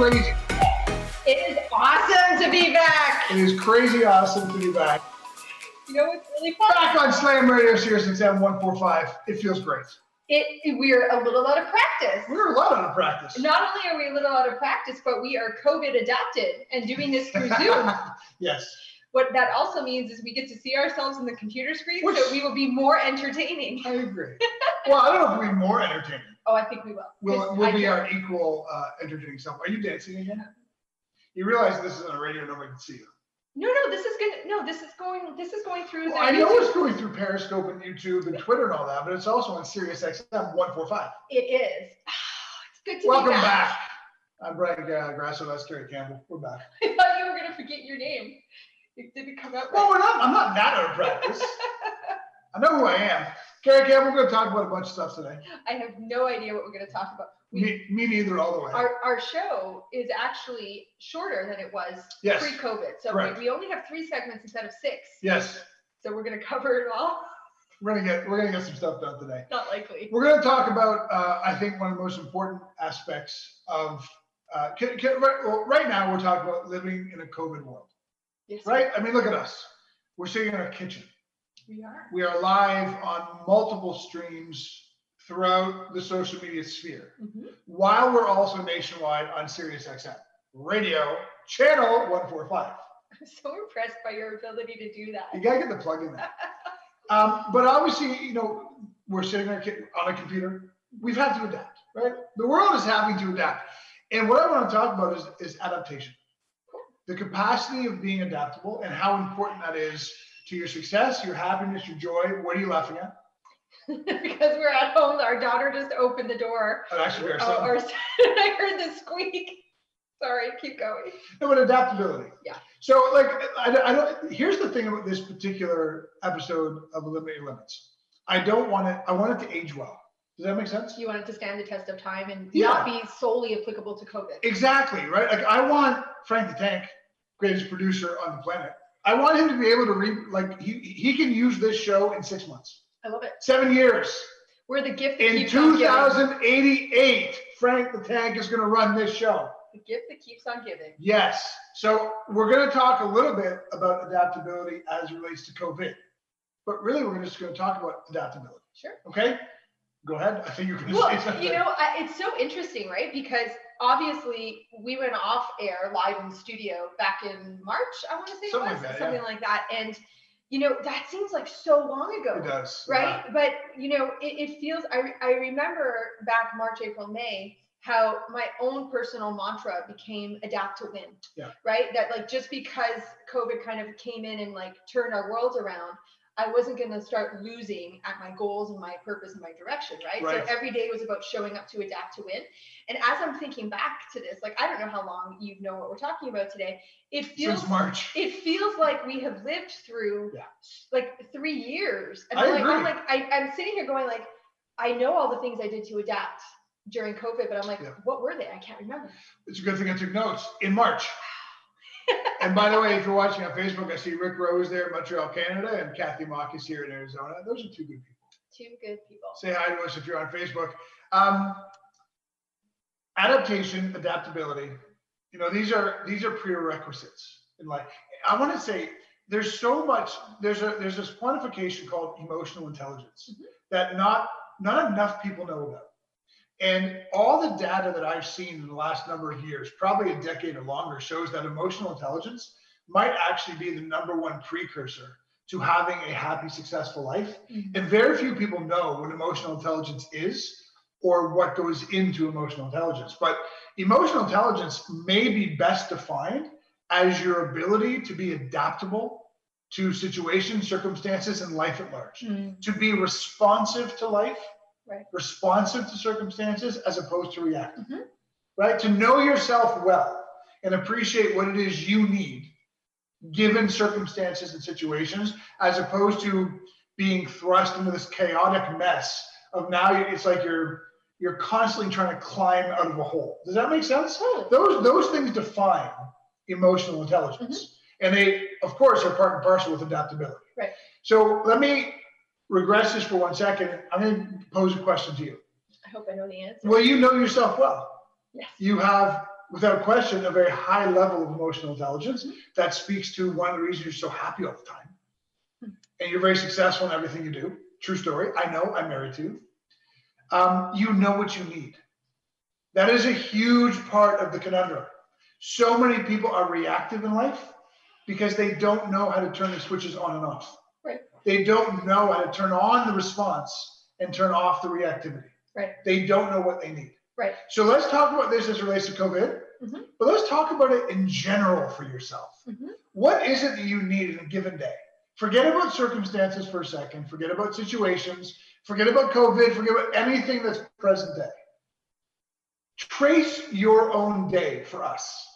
crazy. It is awesome to be back. It is crazy awesome to be back. You know what's really fun? Back on Slam Radio Sirius XM 145. It feels great. It, we're a little out of practice. We're a lot out of practice. Not only are we a little out of practice, but we are COVID adapted and doing this through Zoom. yes. What that also means is we get to see ourselves in the computer screen, Which- so we will be more entertaining. I agree. well, I don't know if we'll be more entertaining. Oh, I think we will. We'll, we'll I be our equal uh, entertaining self. Are you dancing again? You realize this is on a radio, nobody can see you. No, no, this is gonna. No, this is going. This is going through. Well, I know YouTube. it's going through Periscope and YouTube and Twitter and all that, but it's also on Sirius XM 145. It is. It's good to Welcome be back. Welcome back. I'm Brian uh, Grasso. That's Carrie Campbell. We're back. I thought you were gonna forget your name. It didn't come out Well, we're not. I'm not that out of practice. I know who I am. Carrie Campbell. We're going to talk about a bunch of stuff today. I have no idea what we're gonna talk about. We, Me, me neither, all the way. our, our show is actually shorter than it was Yes. pre-COVID. So Correct. we, we only have three segments instead of six. yes, So we're gonna cover it all. we're gonna get we're gonna get some stuff done today. Not likely. We're going to talk about, uh, I think, one of the most important aspects of, uh, can, can, right, well, right now we're talking about living in a COVID world, Yes, right? I mean, look at us. We're sitting in our kitchen. We are. We are live on multiple streams throughout the social media sphere, Mhm. while we're also nationwide on Sirius XM radio channel 145. I'm so impressed by your ability to do that. You gotta get the plug in there. Um, but obviously, you know, we're sitting on a, on a computer. We've had to adapt, right? The world is having to adapt. And what I want to talk about is, is adaptation. The capacity of being adaptable and how important that is to your success, your happiness, your joy. What are you laughing at? because we're at home, our daughter just opened the door. Oh, actually, our Oh, son. or I heard the squeak. Sorry, keep going. No, but adaptability. Yeah. So, like, I, I don't. Here's the thing about this particular episode of Eliminate Your Limits. I don't want it. I want it to age well. Does that make sense? You want it to stand the test of time and Yeah. not be solely applicable to COVID. Exactly, right? Like I want Frank the Tank, greatest producer on the planet. I want him to be able to read like he he can use this show in six months. I love it. Seven years. We're the gift that In keeps on 2088, Frank the Tank is gonna run this show. The gift that keeps on giving. Yes. So we're gonna talk a little bit about adaptability as it relates to COVID. But really we're just gonna talk about adaptability. Sure. Okay? Go ahead. I think you're gonna say Well, something. you know, it's so interesting, right? Because obviously we went off air live in studio back in March, I want to say it Something was like that, something like that. And you know, that seems like so long ago. it does. right? But you know, it, it feels. I I remember back March, April, May, how my own personal mantra became adapt to win. Yeah. Right. That like just because COVID kind of came in and like turned our worlds around. I wasn't going to start losing at my goals and my purpose and my direction, right? Right. So every day was about showing up to adapt to win. And as I'm thinking back to this, like I don't know how long you know what we're talking about today. It feels Since March. it feels like we have lived through Yeah. like three years. And I I'm like, I'm like, I, I'm sitting here going like, I know all the things I did to adapt during COVID, but I'm like, Yeah. what were they? I can't remember. It's a good thing I took notes in March. And by the way, if you're watching on Facebook, I see Rick Rose there in Montreal, Canada, and Kathy Mock is here in Arizona. Those are two good people. Two good people. Say hi to us if you're on Facebook. Um, adaptation, adaptability. You know, these are these are prerequisites in life. I want to say there's so much. There's a there's this quantification called emotional intelligence Mhm. that not not enough people know about. And all the data that I've seen in the last number of years, probably a decade or longer, shows that emotional intelligence might actually be the number one precursor to having a happy, successful life. Mhm. And very few people know what emotional intelligence is or what goes into emotional intelligence. But emotional intelligence may be best defined as your ability to be adaptable to situations, circumstances, and life at large, Mm, to be responsive to life, Right. responsive to circumstances as opposed to reactive, Mhm. right? To know yourself well and appreciate what it is you need given circumstances and situations, as opposed to being thrust into this chaotic mess of now it's like you're you're constantly trying to climb out of a hole. Does that make sense? Totally. Those those things define emotional intelligence, and they of course are part and parcel with adaptability. Right. So let me regress this for one second. I'm going to pose a question to you. I hope I know the answer. Well, you know yourself well. Yes. You have without question, a very high level of emotional intelligence. That speaks to one of the reasons you're so happy all the time. And you're very successful in everything you do. True story. I know, I'm married to you. Um, you know what you need. That is a huge part of the conundrum. So many people are reactive in life because they don't know how to turn the switches on and off. They don't know how to turn on the response and turn off the reactivity. Right. They don't know what they need. Right. So let's talk about this as it relates to COVID, Mhm. but let's talk about it in general for yourself. Mhm. What is it that you need in a given day? Forget about circumstances for a second, forget about situations, forget about COVID, forget about anything that's present day. Trace your own day for us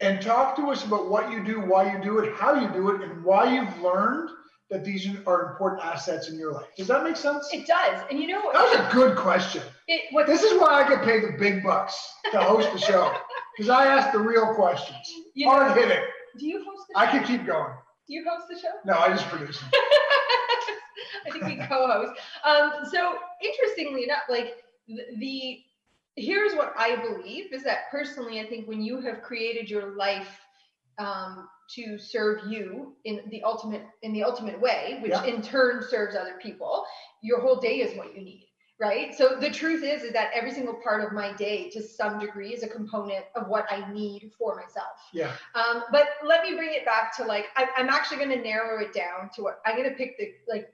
and talk to us about what you do, why you do it, how you do it, and why you've learned that these are important assets in your life. Does that make sense? It does. And you know That was a good question. it what This is why I get paid the big bucks to host the show because I ask the real questions. you know, Hard hitting. do you host the I show? could keep going. Do you host the show? No, I just produce. I think we co-host. Um, so interestingly enough, like the, the here's what I believe is that personally, I think when you have created your life um, to serve you in the ultimate in the ultimate way, which Yeah. in turn serves other people, your whole day is what you need. Right. So the truth is, is that every single part of my day, to some degree, is a component of what I need for myself. Yeah. Um, but let me bring it back to like I, I'm actually going to narrow it down to what I'm going to pick the like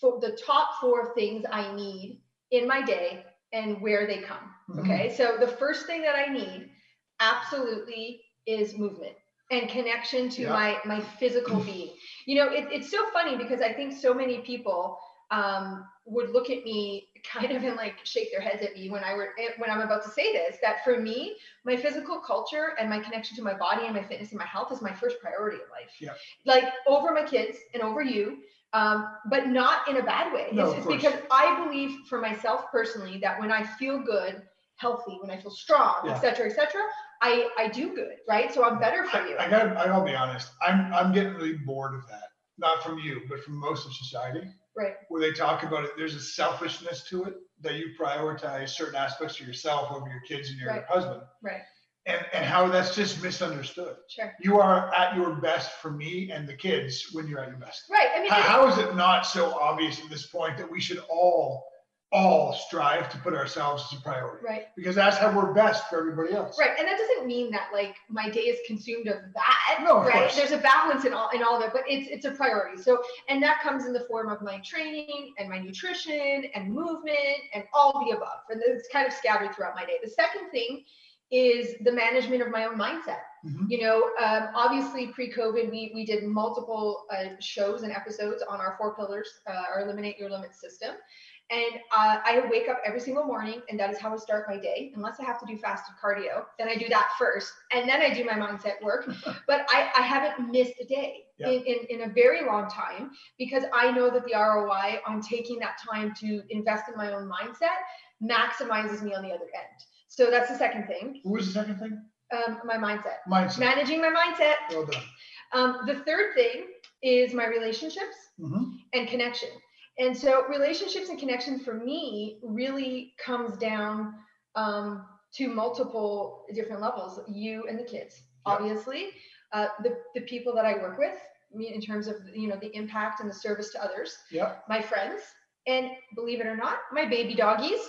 for the top four things I need in my day and where they come. Mhm. Okay, so the first thing that I need absolutely is movement and connection to Yeah. my my physical being. You know, it, it's so funny because I think so many people um, would look at me kind of and like shake their heads at me when I were eh, when I'm about to say this. That for me, my physical culture and my connection to my body and my fitness and my health is my first priority in life. Yeah. Like over my kids and over you, um, but not in a bad way. No, it's course. because I believe for myself personally that when I feel good, healthy, when I feel strong, Yeah. et cetera, et cetera, I, I do good, right? So I'm better for you. I gotta, I gotta be honest. I'm, I'm getting really bored of that. Not from you, but from most of society. Right. Where they talk about it, there's a selfishness to it that you prioritize certain aspects of yourself over your kids and your Right. husband, Right. and and how that's just misunderstood. Sure. You are at your best for me and the kids when you're at your best. Right. I mean, How, how is it not so obvious at this point that we should all all strive to put ourselves as a priority? right. Because that's how we're best for everybody else. Right. And that doesn't mean that like my day is consumed of that. No, of right. course. There's a balance in all in all of it, but it's it's a priority. So and that comes in the form of my training and my nutrition and movement and all the above. And it's kind of scattered throughout my day. The second thing is the management of my own mindset. Mhm. You know, um, obviously pre-COVID, we we did multiple uh, shows and episodes on our four pillars, uh, our eliminate your limit system. And uh, I wake up every single morning, and that is how I start my day. Unless I have to do fasted cardio, then I do that first, and then I do my mindset work. but I, I haven't missed a day Yeah. in, in, in a very long time because I know that the ROI on taking that time to invest in my own mindset maximizes me on the other end. So that's the second thing, What was the second thing? um, my mindset, Mindset. managing my mindset. Well done. Um, the third thing is my relationships Mhm. and connection. And so relationships and connection for me really comes down um, to multiple different levels. You and the kids, obviously, uh, the the people that I work with, me in terms of you know the impact and the service to others, Yep. my friends, and believe it or not, my baby doggies,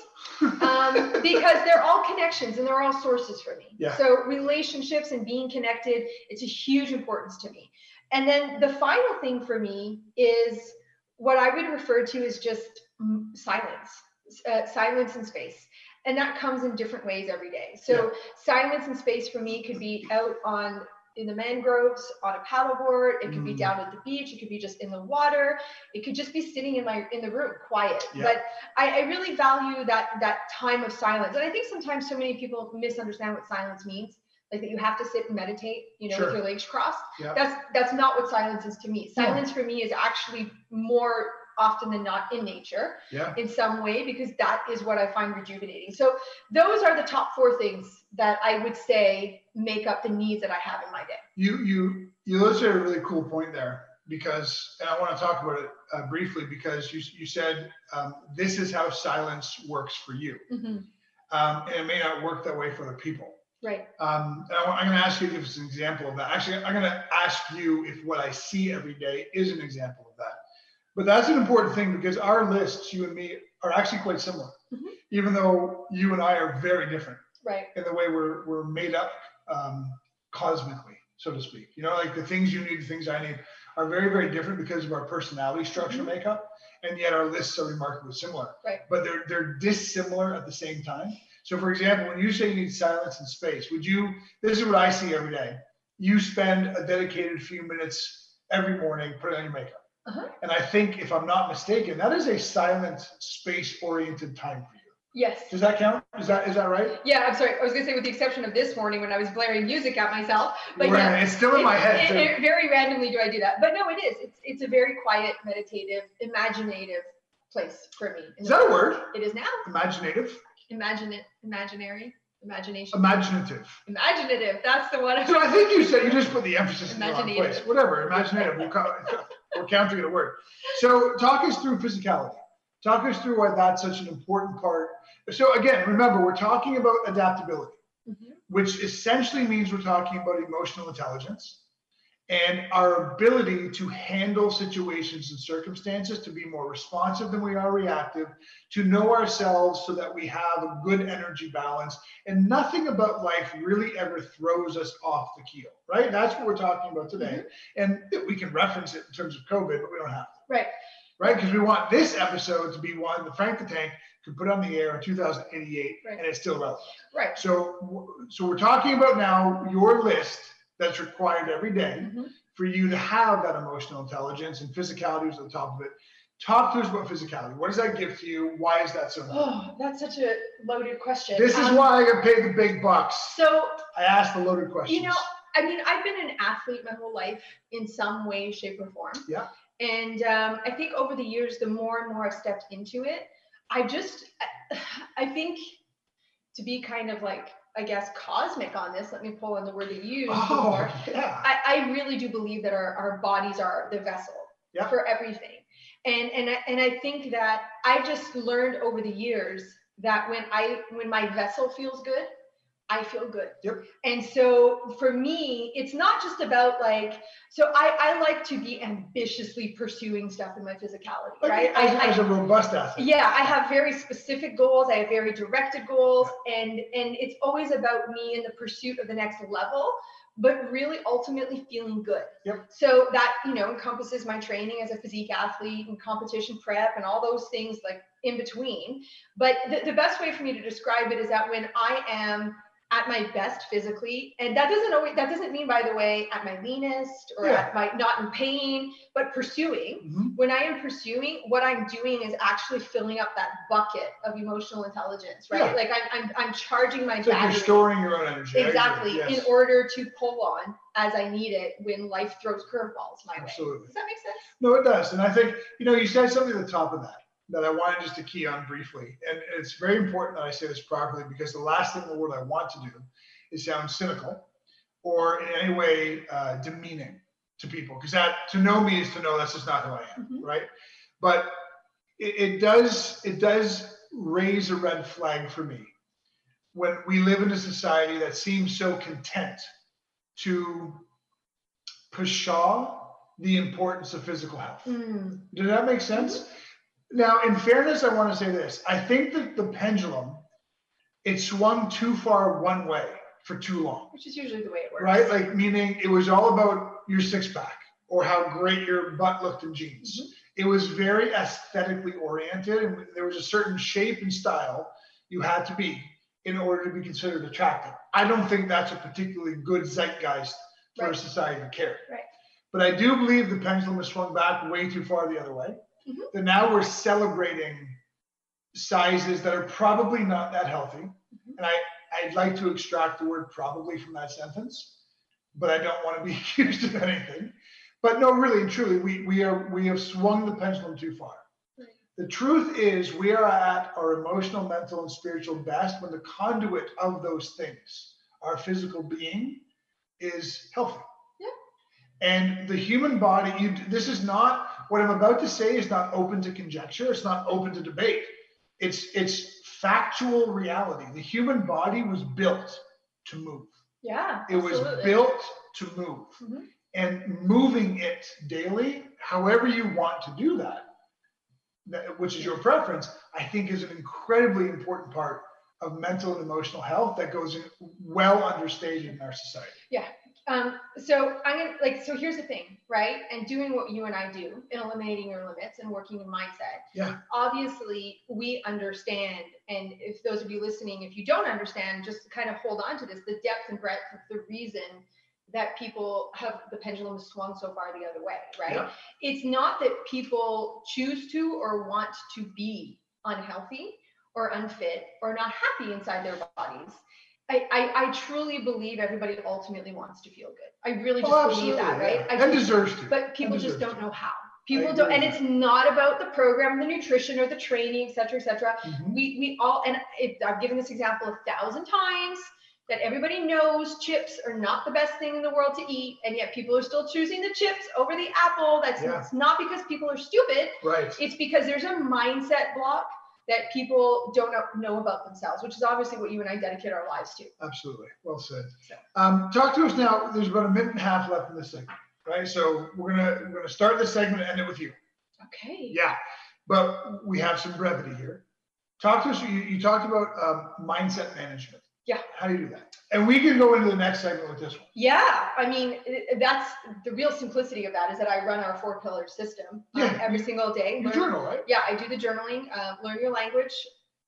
um, because they're all connections and they're all sources for me. Yeah. So relationships and being connected, it's a huge importance to me. And then the final thing for me is what I would refer to as just silence, uh, silence and space. And that comes in different ways every day. So silence and space for me could be out on in the mangroves on a paddleboard. It could be Mm. down at the beach. It could be just in the water. It could just be sitting in my in the room, quiet. Yeah. But I, I really value that that time of silence. And I think sometimes so many people misunderstand what silence means, like that you have to sit and meditate, you know, Sure. with your legs crossed. Yeah. That's that's not what silence is to me. No. Silence for me is actually more often than not in nature Yeah. in some way because that is what I find rejuvenating. So those are the top four things that I would say make up the needs that I have in my day. You you you illustrated a really cool point there because, and I want to talk about it uh, briefly because you you said um, this is how silence works for you, um, and it may not work that way for other people. Right. Um, and I, am going to ask you to give us an example of that. Actually, I'm going to ask you if what I see every day is an example of that. But that's an important thing because our lists, you and me, are actually quite similar, Mhm. even though you and I are very different Right. in the way we're, we're made up um, cosmically, so to speak. You know, like the things you need, the things I need are very, very different because of our personality structure Mhm. makeup. And yet our lists are remarkably similar. Right. But they're they're dissimilar at the same time. So for example, when you say you need silence and space, would you this is what I see every day. You spend a dedicated few minutes every morning putting on your makeup. Uh-huh. And I think if I'm not mistaken, that is a silent, space-oriented time for you. Yes. Does that count? Is that is that right? Yeah, I'm sorry. I was gonna say with the exception of this morning when I was blaring music at myself, but Right, yeah, it's still in my head it- it- very randomly do I do that, but no, it is. It's it's a very quiet, meditative, imaginative place for me. Is that a word? It is now. Imaginative? Imagine it, imaginary, imagination, Imaginative. imaginative. That's the one. So I think you said you just put the emphasis in the wrong place. Whatever, imaginative. we'll call, we're counting it a word. So talk us through physicality. Talk us through why that's such an important part. So again, remember, we're talking about adaptability, Mhm. which essentially means we're talking about emotional intelligence and our ability to handle situations and circumstances, to be more responsive than we are reactive, to know ourselves so that we have a good energy balance. And nothing about life really ever throws us off the keel, right? That's what we're talking about today. Mm-hmm. And we can reference it in terms of COVID, but we don't have to, Right. right? Because we want this episode to be one that Frank the Tank could put on the air in 2088 Right. and it's still relevant. Right. So, so we're talking about now your list that's required every day Mhm. for you to have that emotional intelligence and physicality is at the top of it. Talk to us about physicality. What does that give to you? Why is that so important? Oh, that's such a loaded question. This is Um, why I get paid the big bucks. So I ask the loaded questions. You know, I mean, I've been an athlete my whole life in some way, shape, or form. Yeah. And um, I think over the years, the more and more I've stepped into it, I just, I think to be kind of like, I guess, cosmic on this, let me pull on the word that you oh, yeah. I, I really do believe that our, our bodies are the vessel Yeah. for everything. And and I, and I think that I just learned over the years that when I when my vessel feels good, I feel good. Yep. And so for me, it's not just about like so I, I like to be ambitiously pursuing stuff in my physicality, right? as, I, I, as a robust athlete. yeah i have very specific goals i have very directed goals and and it's always about me in the pursuit of the next level but really ultimately feeling good Yep. so that you know encompasses my training as a physique athlete and competition prep and all those things like in between but the, the best way for me to describe it is that when i am at my best physically and that doesn't always that doesn't mean by the way at my leanest or Yeah. at my not in pain but pursuing Mhm. when I am pursuing, what I'm doing is actually filling up that bucket of emotional intelligence, right? Yeah. Like I'm, I'm, I'm charging my like you're storing your own energy. Exactly Yes. in order to pull on as I need it when life throws curveballs my way. Absolutely. Does that make sense? No, it does. And I think, you know, you said something at the top of that that I wanted just to key on briefly. And it's very important that I say this properly because the last thing in the world I want to do is sound cynical or in any way uh, demeaning to people. Because that to know me is to know that's just not who I am, Mhm. right? But it, it does it does raise a red flag for me when we live in a society that seems so content to pshaw the importance of physical health. Mm, Does that make sense? Now, in fairness, I want to say this. I think that the pendulum, it swung too far one way for too long, which is usually the way it works. right? Like, meaning it was all about your six pack or how great your butt looked in jeans. Mm-hmm. It was very aesthetically oriented, and there was a certain shape and style you had to be in order to be considered attractive. I don't think that's a particularly good zeitgeist for a Right. society to carry. Right. But I do believe the pendulum has swung back way too far the other way. Mhm. That now we're celebrating sizes that are probably not that healthy. Mhm. And I, I'd like to extract the word probably from that sentence, but I don't want to be accused of anything. But no, really and truly, we, we are we have swung the pendulum too far. Right. The truth is we are at our emotional, mental, and spiritual best when the conduit of those things, our physical being, is healthy. Yeah. And the human body, you this is not what I'm about to say is not open to conjecture, it's not open to debate. It's it's factual reality. The human body was built to move. Yeah. It was built to move. Mhm. And moving it daily, however you want to do that, that, which is your preference, I think is an incredibly important part of mental and emotional health that goes well understated in our society. Um, so I'm gonna like so here's the thing, right? And doing what you and I do in eliminating your limits and working in mindset. Yeah. Obviously, we understand, and if those of you listening, if you don't understand, just kind of hold on to this, the depth and breadth of the reason that people have the pendulum swung so far the other way, right? Yeah. It's not that people choose to or want to be unhealthy or unfit or not happy inside their bodies. I, I, I truly believe everybody ultimately wants to feel good. I really just Oh, believe that, right? yeah. I And deserves to. but people just don't know how. People don't, and it's not about the program, the nutrition, or the training, et cetera, et cetera. Mhm. We we all, and it, I've given this example a thousand times that everybody knows chips are not the best thing in the world to eat, and yet people are still choosing the chips over the apple. That's Yeah. it's not because people are stupid. Right. It's because there's a mindset block that people don't know, about themselves, which is obviously what you and I dedicate our lives to. Absolutely. Well said. So. Um, talk to us now. There's about a minute and a half left in this segment, right? So we're gonna we're gonna start this segment and end it with you. Okay. Yeah, but we have some brevity here. Talk to us. You, you talked about um, mindset management. Yeah. How do you do that? And we can go into the next segment with this one. Yeah, I mean, that's the real simplicity of that is that I run our four pillar system um, every single day. You Learn- journal, right? yeah, I do the journaling, uh, learn your language,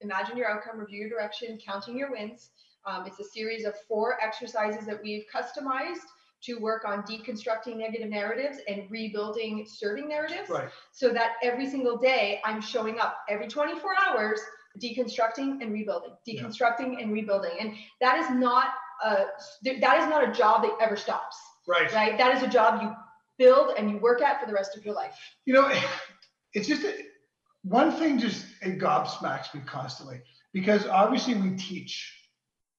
imagine your outcome, review your direction, counting your wins. Um, it's a series of four exercises that we've customized to work on deconstructing negative narratives and rebuilding serving narratives Right. so that every single day I'm showing up every 24 hours deconstructing and rebuilding Yeah. deconstructing and rebuilding and that is not a that is not a job that ever stops Right. right that is a job you build and you work at for the rest of your life You know, it's just a, one thing just it gobsmacks me constantly because obviously we teach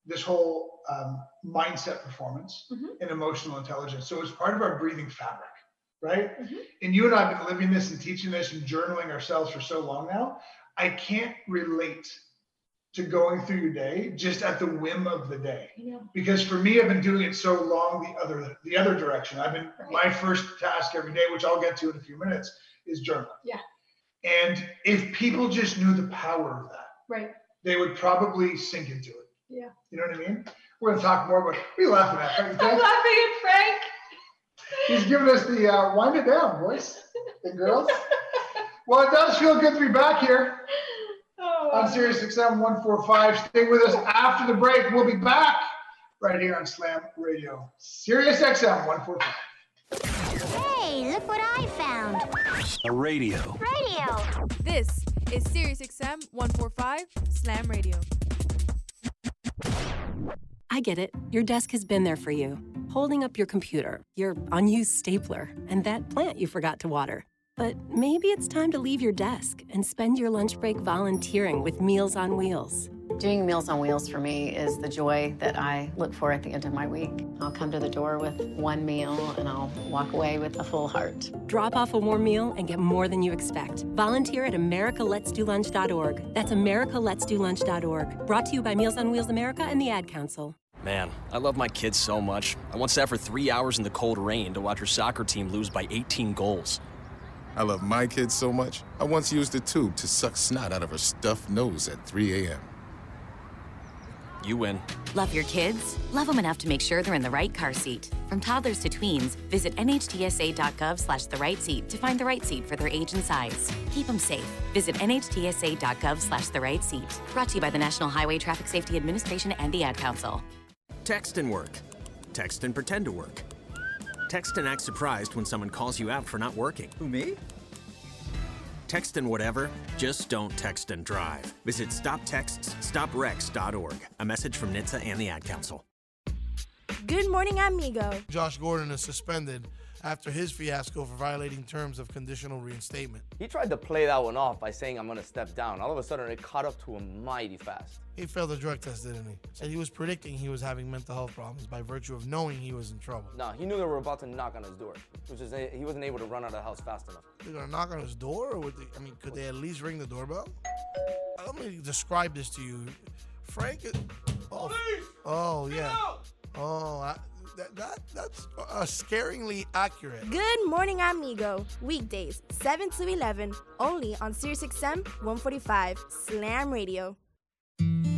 this whole um, mindset performance Mhm. and emotional intelligence. So it's part of our breathing fabric, right? Mhm. And you and I have been living this and teaching this and journaling ourselves for so long now. I can't relate to going through your day just at the whim of the day. Know because for me i've been doing it so long the other the other direction. I've been Right. my first task every day which i'll get to in a few minutes is journal Yeah. and if people just knew the power of that right. they would probably sink into it. Yeah. you know what i mean? We're to talk more about what are laughing at Frank? i'm laughing at frank. He's giving us the uh, wind it down boys and girls well it does feel good to be back here oh, on Sirius XM 145. Stay with us after the break. We'll be back right here on Slam Radio. Sirius XM 145. Hey, look what I found. A radio. Radio. This is SiriusXM 145 Slam Radio. I get it. Your desk has been there for you, holding up your computer, your unused stapler, and that plant you forgot to water. But maybe it's time to leave your desk and spend your lunch break volunteering with Meals on Wheels. Doing Meals on Wheels for me is the joy that I look for at the end of my week. I'll come to the door with one meal and I'll walk away with a full heart. Drop off a warm meal and get more than you expect. Volunteer at americaletsdolunch.org. That's americaletsdolunch.org. Brought to you by Meals on Wheels America and the Ad Council. Man, I love my kids so much. I once sat for three hours in the cold rain to watch her soccer team lose by 18 goals. I love my kids so much, I once used a tube to suck snot out of her stuffed nose at 3 a.m. You win. Love your kids? Love them enough to make sure they're in the right car seat. From toddlers to tweens, visit nhtsa.gov slash the right seat to find the right seat for their age and size. Keep them safe. Visit nhtsa.gov slash the right seat. Brought to you by the National Highway Traffic Safety Administration and the Ad Council. Text and work. Text and pretend to work. Text and act surprised when someone calls you out for not working. Who, me? Text and whatever, just don't text and drive. Visit stoptextsstopwrecks.org. A message from NHTSA and the Ad Council. Good morning, amigo. Josh Gordon is suspended after his fiasco for violating terms of conditional reinstatement. He tried to play that one off by saying, I'm going to step down. All of a sudden, it caught up to him mighty fast. He failed the drug test, didn't he? Said he was predicting he was having mental health problems by virtue of knowing he was in trouble. No, he knew they were about to knock on his door, which is he wasn't able to run out of the house fast enough. They're gonna knock on his door, or would they, I mean, could they at least ring the doorbell? Let me describe this to you. Frank, Oh, oh yeah. Oh, I, that, that that's uh, scaringly accurate. Good morning, amigo. Weekdays, 7 to 11, only on SiriusXM 145 Slam Radio.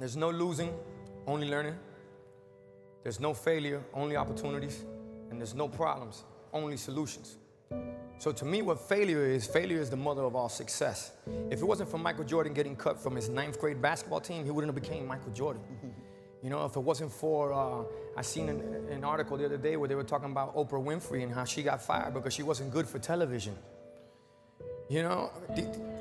There's no losing, only learning. There's no failure, only opportunities. And there's no problems, only solutions. So to me, what failure is, failure is the mother of all success. If it wasn't for Michael Jordan getting cut from his ninth grade basketball team, he wouldn't have became Michael Jordan. You know, if it wasn't for, uh, I seen an, an article the other day where they were talking about Oprah Winfrey and how she got fired because she wasn't good for television. You know,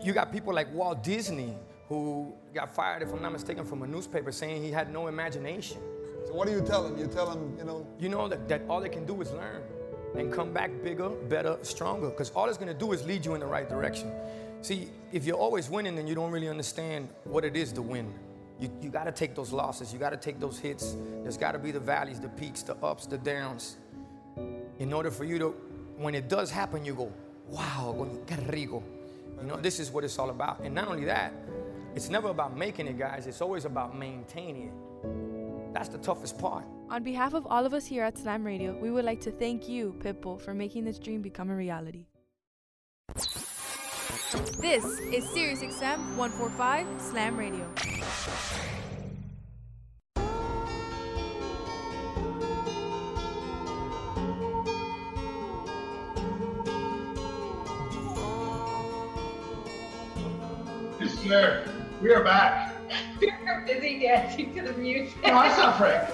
you got people like Walt Disney who got fired, if I'm not mistaken, from a newspaper saying he had no imagination. So what do you tell them? You tell them, you know? You know that, that all they can do is learn and come back bigger, better, stronger. Because all it's gonna do is lead you in the right direction. See, if you're always winning, then you don't really understand what it is to win. You, you gotta take those losses, you gotta take those hits. There's gotta be the valleys, the peaks, the ups, the downs. In order for you to, when it does happen, you go, wow, qué rico. You know, this is what it's all about. And not only that, it's never about making it, guys, it's always about maintaining it. That's the toughest part. On behalf of all of us here at Slam Radio, we would like to thank you, Pitbull, for making this dream become a reality. This is SiriusXM 145 Slam Radio. Sir, we are back. we are busy dancing to the music. No, I saw Frank.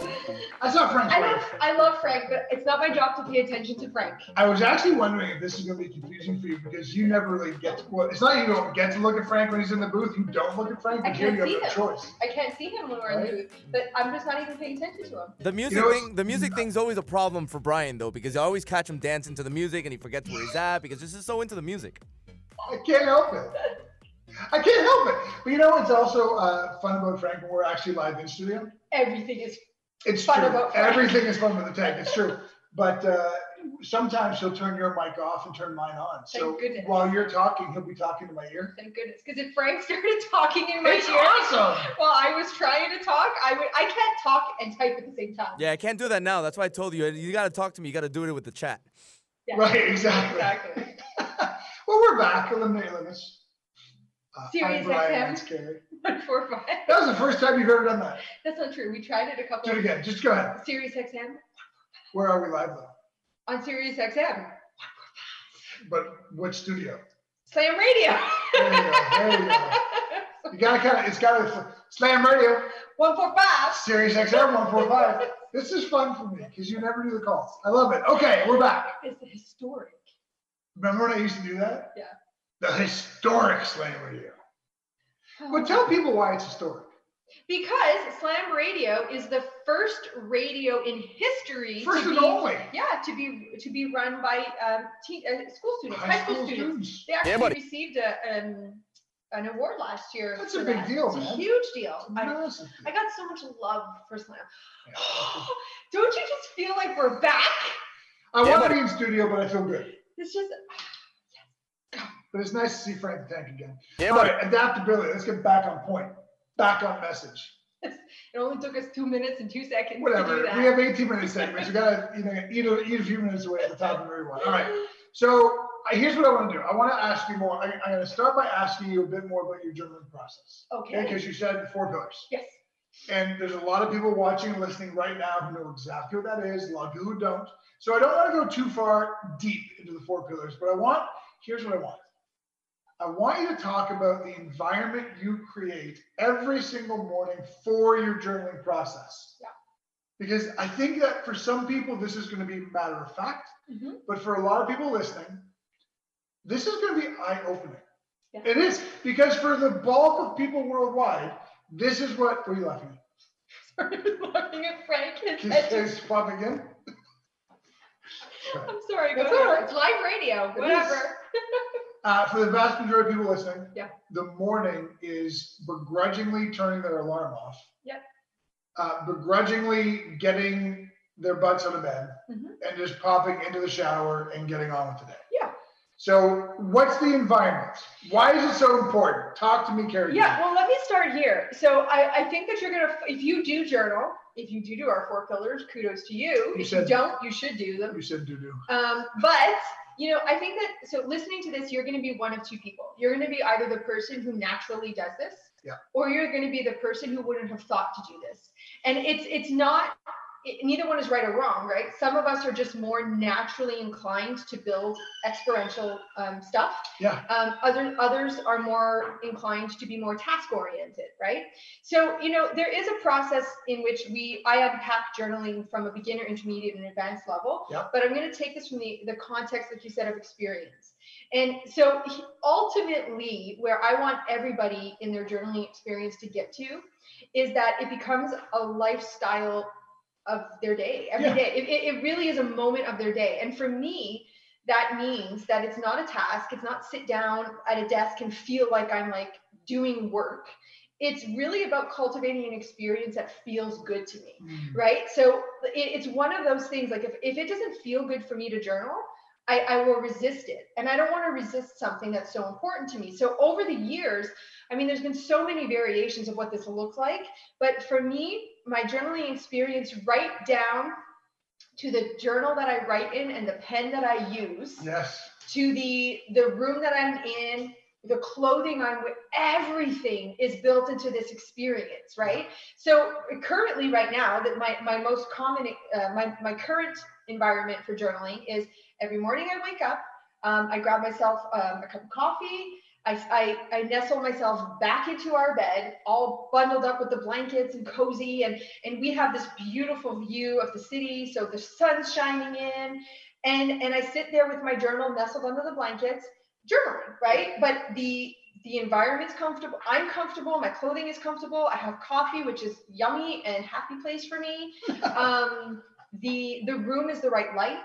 I saw Frank's I, love, I love Frank, but it's not my job to pay attention to Frank. I was actually wondering if this is going to be confusing for you because you never really get to. Well, it's not you don't get to look at Frank when he's in the booth. You don't look at Frank, I but can't you see have him. a choice. I can't see him when we're in the booth, but I'm just not even paying attention to him. The music know, thing, the music thing's always a problem for Brian though, because you always catch him dancing to the music and he forgets where he's at because he's just so into the music. I can't help it. I can't help it. But you know what's also uh, fun about Frank when we're actually live in studio? Everything is It's fun true. about Frank. Everything is fun with the tank. It's true. But uh, sometimes he'll turn your mic off and turn mine on. So goodness. while you're talking, he'll be talking to my ear. Thank goodness, because if Frank started talking in my It's ear awesome. while I was trying to talk, I would. I can't talk and type at the same time. Yeah, I can't do that now. That's why I told you. You got to talk to me. You got to do it with the chat. Yeah. Right, exactly. Exactly. Well, we're back. Eliminate limits. Uh, Sirius Brian, XM. that's Carrie. One four five. That was the first time you've ever done that. That's not true. We tried it a couple. Do it again. Just go ahead. Sirius XM Where are we live though? on Sirius XM. But which studio? Slam Radio. There you go. There you go. You gotta kind of. It's gotta. Slam Radio. One four five. Sirius XM 145. This is fun for me because you never do the calls. I love it. Okay, we're back. It's historic. Remember when I used to do that? Yeah. The historic Slam Radio. But tell people why it's historic. Because Slam Radio is the first radio in history First to and be, only. yeah, to be to be run by um, teen, uh, school students, High high, school, school students. students. They actually Yeah, buddy. received a, um, an award last year. That's a big that. deal, It's a man. huge deal. I, Massive I got so much love for Slam. Don't you just feel like we're back? I want to be in studio, but I feel good. It's just But it's nice to see Frank the Tank again. Yeah, All buddy. right, adaptability. Let's get back on point. Back on message. it only took us two minutes and two seconds to Whatever. do that. We have 18 minute segments. We gotta you know, eat a, eat a few minutes away at the top of everyone. All right. So uh, here's what I want to do. I want to ask you more. I, I'm going to start by asking you a bit more about your journaling process. Okay. Because you said four pillars. Yes. And there's a lot of people watching and listening right now who know exactly what that is. A lot of people who don't. So I don't want to go too far deep into the four pillars, but I want. Here's what I want. I want you to talk about the environment you create every single morning for your journaling process. Yeah. Because I think that for some people, this is going to be matter of fact, Mhm. but for a lot of people listening, this is going to be eye opening. Yeah. It is because for the bulk of people worldwide, this is what. Are you laughing at? started laughing at Frank. His head just- pop again? I'm sorry, go ahead. right. It's live radio, It whatever. Uh, for the vast majority of people listening, Yeah. the morning is begrudgingly turning their alarm off, Yep. uh, begrudgingly getting their butts out of bed, Mhm. and just popping into the shower and getting on with the day. Yeah. So, what's the environment? Why is it so important? Talk to me, Carrie. Yeah, well, let me start here. So I, I think that you're gonna, if you do journal, if you do do our four pillars, kudos to you. You if you said- don't, you should do them. You said doo doo. Um, but you know, I think that so listening to this, you're going to be one of two people. You're going to be either the person who naturally does this, Yeah. or you're going to be the person who wouldn't have thought to do this. And it's it's not. It, neither one is right or wrong, right? Some of us are just more naturally inclined to build experiential um, stuff. Yeah. Um, other others are more inclined to be more task oriented, right? So you know there is a process in which we I unpack journaling from a beginner, intermediate, and advanced level. Yeah. But I'm going to take this from the the context that you said of experience. And so ultimately, where I want everybody in their journaling experience to get to is that it becomes a lifestyle of their day every Yeah. day. It, it, really is a moment of their day. And for me, that means that it's not a task. It's not sit down at a desk and feel like I'm like doing work. It's really about cultivating an experience that feels good to me, mm. right? So it, it's one of those things like if, if it doesn't feel good for me to journal, I, I will resist it. And I don't want to resist something that's so important to me. So over the years, I mean, there's been so many variations of what this looks like. But for me, my journaling experience, right down to the journal that I write in and the pen that I use, Yes. to the the room that I'm in, the clothing I'm with, everything is built into this experience, right? So currently, right now, that my my most common uh, my my current environment for journaling is every morning I wake up, um, I grab myself um, a cup of coffee. I, I, I nestle myself back into our bed, all bundled up with the blankets and cozy, and and we have this beautiful view of the city. So the sun's shining in, and and I sit there with my journal nestled under the blankets, journaling, right? But the the environment's comfortable. I'm comfortable. My clothing is comfortable. I have coffee, which is yummy and happy place for me. um, the the room is the right light.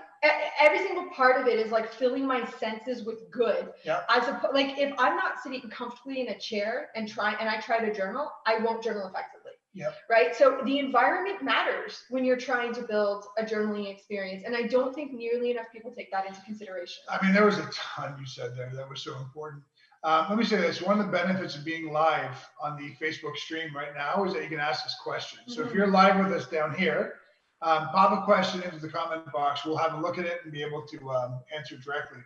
Every single part of it is like filling my senses with good. Yeah. I suppose, like if I'm not sitting comfortably in a chair and try and I try to journal, I won't journal effectively Yep. right? So the environment matters when you're trying to build a journaling experience. And I don't think nearly enough people take that into consideration. I mean, there was a ton you said there that was so important. Um, let me say this: one of the benefits of being live on the Facebook stream right now is that you can ask us questions. So if Mhm. you're live with us down here, um, pop a question into the comment box. We'll have a look at it and be able to um, answer directly.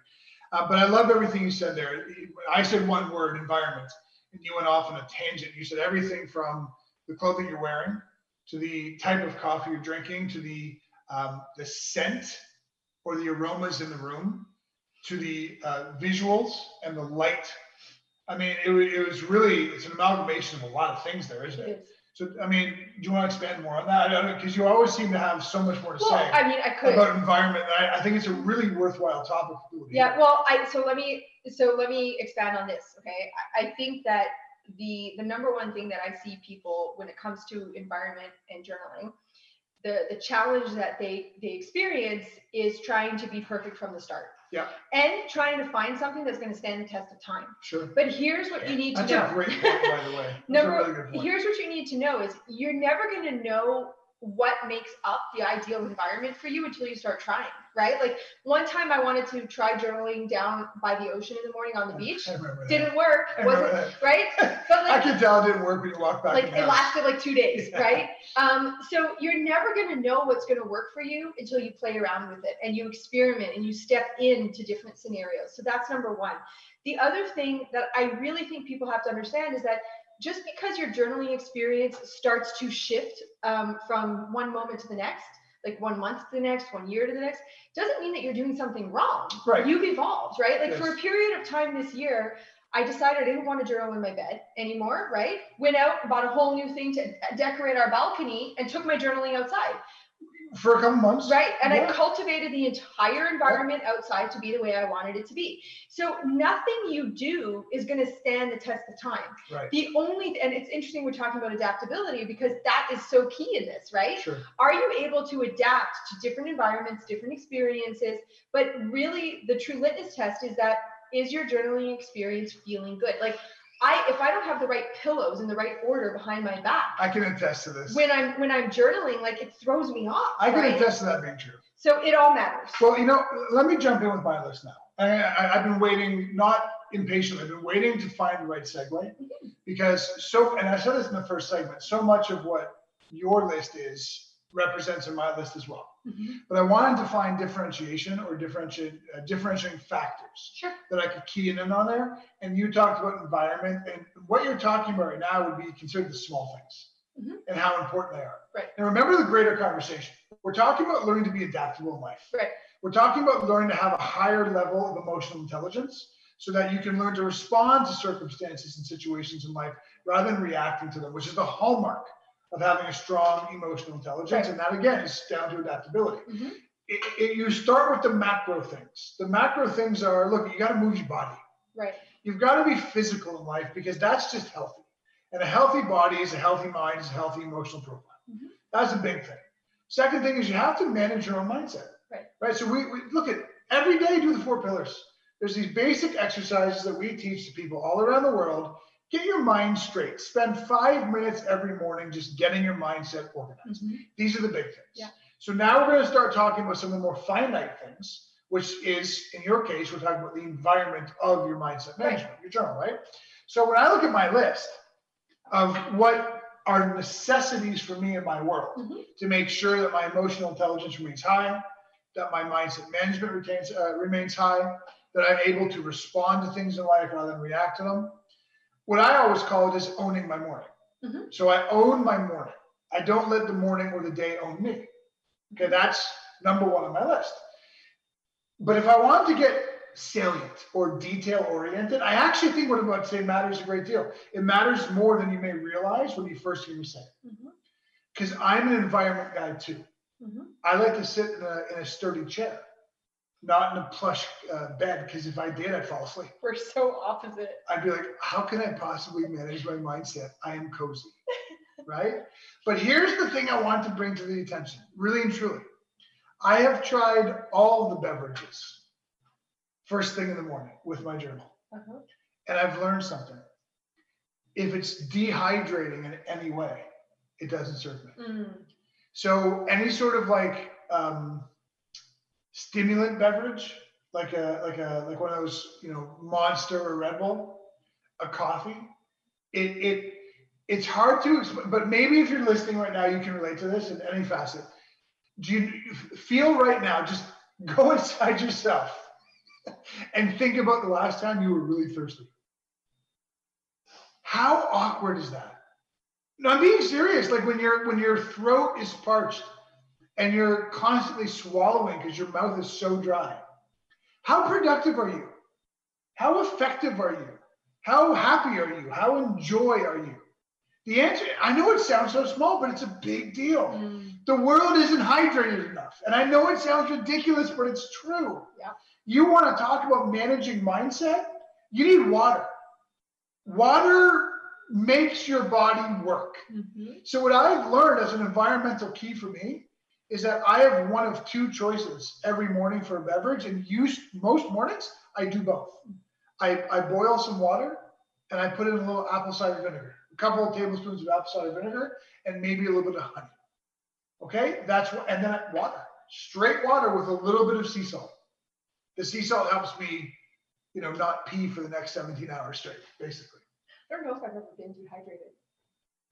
Uh, but I love everything you said there. I said one word, environment, and you went off on a tangent. You said everything from the clothing you're wearing to the type of coffee you're drinking to the um, the scent or the aromas in the room to the uh, visuals and the light. I mean, it, it was really it's an amalgamation of a lot of things there, isn't it? So, I mean, do you want to expand more on that? Because you always seem to have so much more to Well, say I mean, I could. about environment. I, I think it's a really worthwhile topic for people to Yeah, well, I so let me so let me expand on this. Okay, I, I think that the the number one thing that I see people when it comes to environment and journaling, the the challenge that they they experience is trying to be perfect from the start Yeah, and trying to find something that's going to stand the test of time. sure. But here's what you need to That's know. a great point, by the way. Number, really here's what you need to know is you're never going to know what makes up the ideal environment for you until you start trying, right? Like one time I wanted to try journaling down by the ocean in the morning on the beach. Didn't work, I wasn't right? But I like can tell it didn't work when you walk back. like it house. lasted like two days, Yeah. right? Um, so you're never going to know what's going to work for you until you play around with it and you experiment and you step into different scenarios. So that's number one. The other thing that I really think people have to understand is that just because your journaling experience starts to shift um, from one moment to the next, like one month to the next, one year to the next, doesn't mean that you're doing something wrong. Right. You've evolved, right? Like for a period of time this year, I decided I didn't want to journal in my bed anymore, right? Went out, bought a whole new thing to decorate our balcony, and took my journaling outside. For a couple months. Right. And I cultivated the entire environment outside to be the way I wanted it to be. So nothing you do is going to stand the test of time. Right. The only, and it's interesting we're talking about adaptability because that is so key in this, right? Sure. Are you able to adapt to different environments, different experiences? But really, the true litmus test is that is your journaling experience feeling good? Like, I if I don't have the right pillows in the right order behind my back, I can attest to this. when I'm when I'm journaling, like it throws me off. I can right? attest to that being true. So it all matters. Well, you know, let me jump in with my list now. I, I, I've been waiting, not impatiently, I've been waiting to find the right segue mm-hmm. because so, and I said this in the first segment, so much of what your list is represents in my list as well. But I wanted to find differentiation or differentiate, uh, differentiating factors Sure. that I could key in on there. And you talked about environment, and what you're talking about right now would be considered the small things Mhm. and how important they are. Right. And remember the greater conversation. We're talking about learning to be adaptable in life. Right. We're talking about learning to have a higher level of emotional intelligence so that you can learn to respond to circumstances and situations in life rather than reacting to them, which is the hallmark of having a strong emotional intelligence. Right. And that again is down to adaptability. Mhm. It, it, you start with the macro things. The macro things are look, you got to move your body. Right. You've got to be physical in life because that's just healthy. And a healthy body is a healthy mind, is a healthy emotional profile. Mm-hmm. That's a big thing. Second thing is you have to manage your own mindset. Right. Right. So we, we look at every day do the four pillars. There's these basic exercises that we teach to people all around the world. Get your mind straight. Spend five minutes every morning just getting your mindset organized. These are the big things. Mm-hmm. Yeah. So now we're going to start talking about some of the more finite things, which is, in your case, we're talking about the environment of your mindset management, your journal, right? So when I look at my list of what are necessities for me in my world Mm-hmm. to make sure that my emotional intelligence remains high, that my mindset management retains, uh, remains high, that I'm able to respond to things in life rather than react to them. What I always call it is owning my morning. Mhm. So I own my morning. I don't let the morning or the day own me. Okay, that's number one on my list. But if I want to get salient or detail oriented, I actually think what I'm about to say matters a great deal. It matters more than you may realize when you first hear me say it. Because I'm an environment guy too. Mhm. I like to sit in a, in a sturdy chair, not in a plush uh, bed, because if I did, I'd fall asleep. We're so opposite. I'd be like, how can I possibly manage my mindset? I am cozy, right? But here's the thing I want to bring to the attention, really and truly. I have tried all the beverages first thing in the morning with my journal, Uh-huh. and I've learned something. If it's dehydrating in any way, it doesn't serve me. Mm. So any sort of like um, stimulant beverage, like a like a like one of those you know Monster or Red Bull, a coffee, it it it's hard to. But maybe if you're listening right now, you can relate to this in any facet. Do you feel right now? Just go inside yourself and think about the last time you were really thirsty. How awkward is that? No, I'm being serious. Like when your when your throat is parched and you're constantly swallowing because your mouth is so dry. How productive are you? How effective are you? How happy are you? How enjoy are you? The answer, I know it sounds so small, but it's a big deal. Mm. The world isn't hydrated enough. And I know it sounds ridiculous, but it's true. Yeah. You want to talk about managing mindset? You need water. Water makes your body work. Mm-hmm. So what I've learned as an environmental key for me is that I have one of two choices every morning for a beverage, and use most mornings I do both. I, I boil some water and I put in a little apple cider vinegar, a couple of tablespoons of apple cider vinegar, and maybe a little bit of honey. Okay, that's what, and then water, straight water with a little bit of sea salt. The sea salt helps me, you know, not pee for the next 17 hours straight, basically. I don't know if I've ever been dehydrated.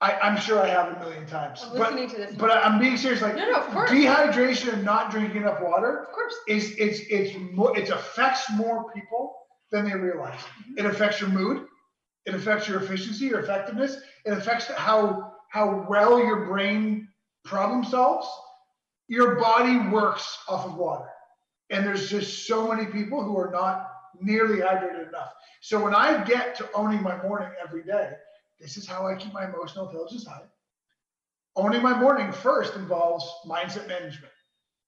I, I'm sure I have a million times. I'm but, listening to this. But I'm being serious. Like No, no, of course. dehydration and not drinking enough water, Of course. is it's it's more it affects more people than they realize. Mm-hmm. It affects your mood. It affects your efficiency, your effectiveness. It affects how how well your brain problem solves. Your body works off of water, and there's just so many people who are not nearly hydrated enough. So when I get to owning my morning every day, this is how I keep my emotional intelligence high. owning my morning first involves mindset management,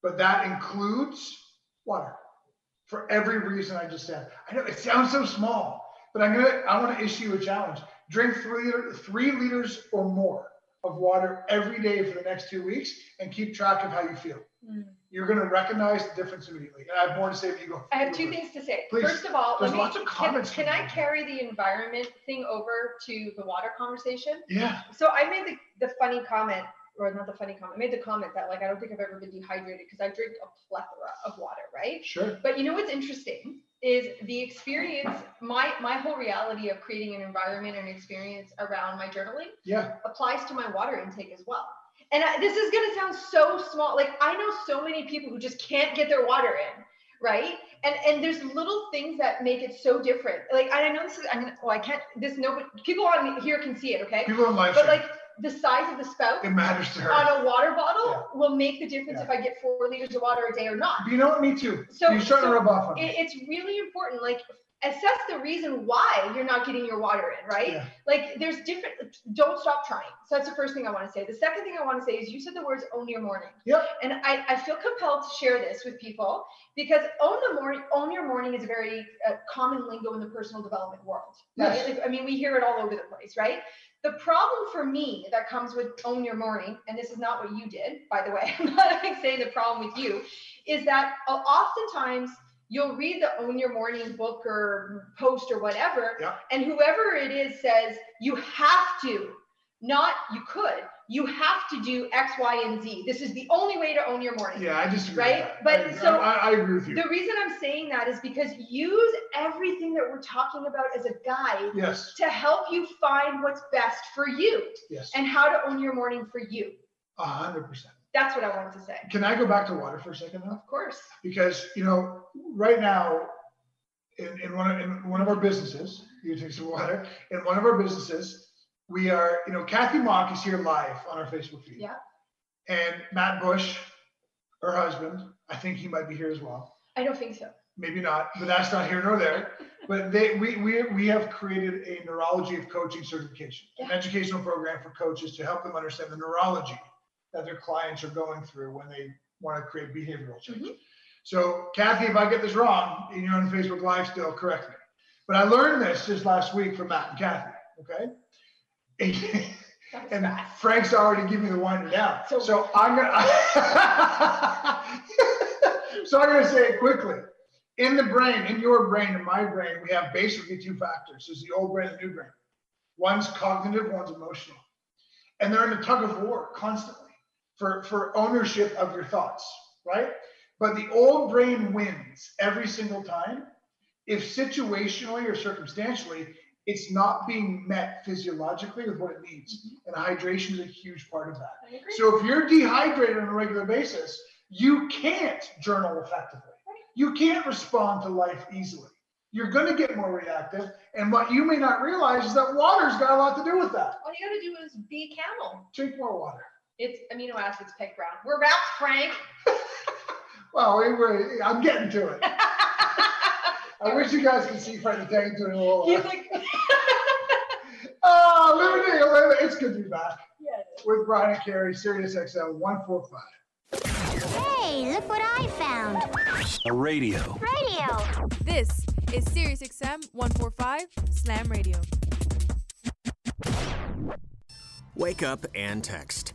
but that includes water for every reason I just said. I know it sounds so small, but I'm gonna I want to issue a challenge. Drink three three liters or more of water every day for the next two weeks and keep track of how you feel. Mm. You're gonna recognize the difference immediately. And I have more to say, but you go. I have two things to say. Please. First of all, There's let me- lots of can- comments Can, coming I carry the environment thing over to the water conversation? Yeah. So I made the, the funny comment, or not the funny comment, I made the comment that like I don't think I've ever been dehydrated because I drink a plethora of water, right? Sure. But you know what's interesting is the experience, my my whole reality of creating an environment and experience around my journaling Yeah. applies to my water intake as well. And I, this is going to sound so small. Like I know so many people who just can't get their water in, right? And and there's little things that make it so different. Like I know this is I mean, oh I can't this nobody people on here can see it, okay? People on live But like the size of the spout It matters to her. on a water bottle will make the difference if I get four liters of water a day or not. You know what? Me too. So You're starting so to rub off on it- it's really important. Like assess the reason why you're not getting your water in, right? Yeah. Like there's different. Don't stop trying. So that's the first thing I want to say. The second thing I want to say is you said the words own your morning. Yep. And I, I feel compelled to share this with people because own the morning, own your morning is a very uh, common lingo in the personal development world. Right? Yes. Like, I mean, we hear it all over the place, right? The problem for me that comes with own your morning, and this is not what you did, by the way, I'm not saying the problem with you, is that oftentimes you'll read the own your morning book or post or whatever, Yeah. and whoever it is says you have to, not you could, you have to do X, Y, and Z. This is the only way to own your morning. Yeah, I just Right? But I, so I, I agree with you. the reason I'm saying that is because use everything that we're talking about as a guide Yes. to help you find what's best for you Yes. and how to own your morning for you. A hundred percent. That's what I wanted to say. Can I go back to water for a second though? Of course. Because you know, right now, in, in one of in one of our businesses, you take some water. In one of our businesses, we are, you know, Kathy Mock is here live on our Facebook feed. Yeah. And Matt Bush, her husband, I think he might be here as well. I don't think so. maybe not, but that's not here nor there. But they, we, we, we have created a neurology of coaching certification, an educational program for coaches to help them understand the neurology that their clients are going through when they want to create behavioral change. So, Kathy, if I get this wrong, and you're on Facebook Live still, correct me. But I learned this just last week from Matt and Kathy. Okay. and Frank's already giving me the winder down. So, I'm gonna. so I'm gonna say it quickly. In the brain, in your brain, in my brain, we have basically two factors. There's the old brain and the new brain. One's cognitive, one's emotional. And they're in a tug of war constantly for, for ownership of your thoughts, right? But the old brain wins every single time if situationally or circumstantially it's not being met physiologically with what it needs. Mm-hmm. And hydration is a huge part of that. So if you're dehydrated on a regular basis, you can't journal effectively. You can't respond to life easily. You're going to get more reactive. And what you may not realize is that water's got a lot to do with that. All you gotta do is be a camel. Drink more water. It's amino acids peg brown. We're wrapped, Frank. Well, we were, I'm getting to it. I wish you guys could see Frank taking to it a little. He's like, oh, living it, living it. It's good to be back yeah. with Brian and Carrie, Sirius XM 145. Hey, look what I found. A radio. Radio. This is Sirius XM 145 Slam Radio. Wake up and text.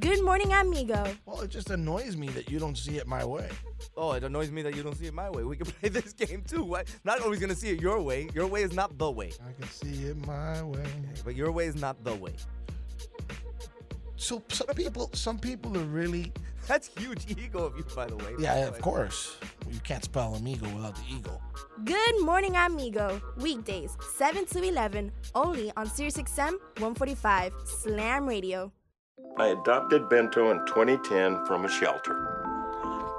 Good morning, amigo. Well, it just annoys me that you don't see it my way. Oh, it annoys me that you don't see it my way. We can play this game too. Why? Not always gonna see it your way. Your way is not the way. I can see it my way. But your way is not the way. So some people, some people are really. That's huge ego of you, by the way. Yeah, of course. You can't spell amigo without the ego. Good morning, amigo. Weekdays, 7 to 11, only on SiriusXM 145 Slam Radio. I adopted Bento in 2010 from a shelter.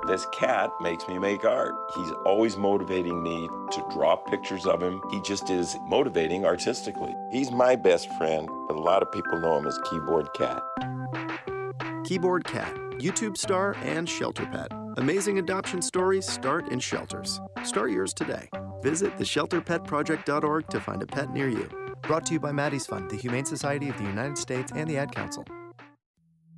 This cat makes me make art. He's always motivating me to draw pictures of him. He just is motivating artistically. He's my best friend, but a lot of people know him as Keyboard Cat. Keyboard Cat, YouTube star and shelter pet. Amazing adoption stories start in shelters. Start yours today. Visit theshelterpetproject.org to find a pet near you. Brought to you by Maddie's Fund, the Humane Society of the United States, and the Ad Council.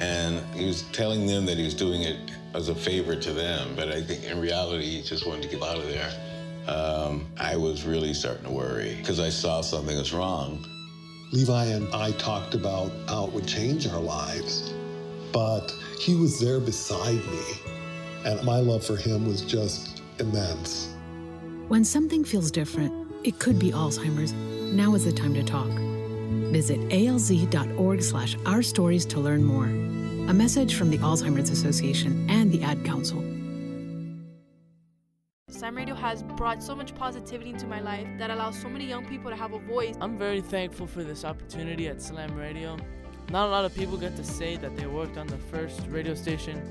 And he was telling them that he was doing it as a favor to them, but I think in reality, he just wanted to get out of there. Um, I was really starting to worry because I saw something was wrong. Levi and I talked about how it would change our lives, but he was there beside me, and my love for him was just immense. When something feels different, it could be Alzheimer's. Now is the time to talk. Visit alz.org slash our stories to learn more. A message from the Alzheimer's Association and the Ad Council. Slam Radio has brought so much positivity into my life that allows so many young people to have a voice. I'm very thankful for this opportunity at Slam Radio. Not a lot of people get to say that they worked on the first radio station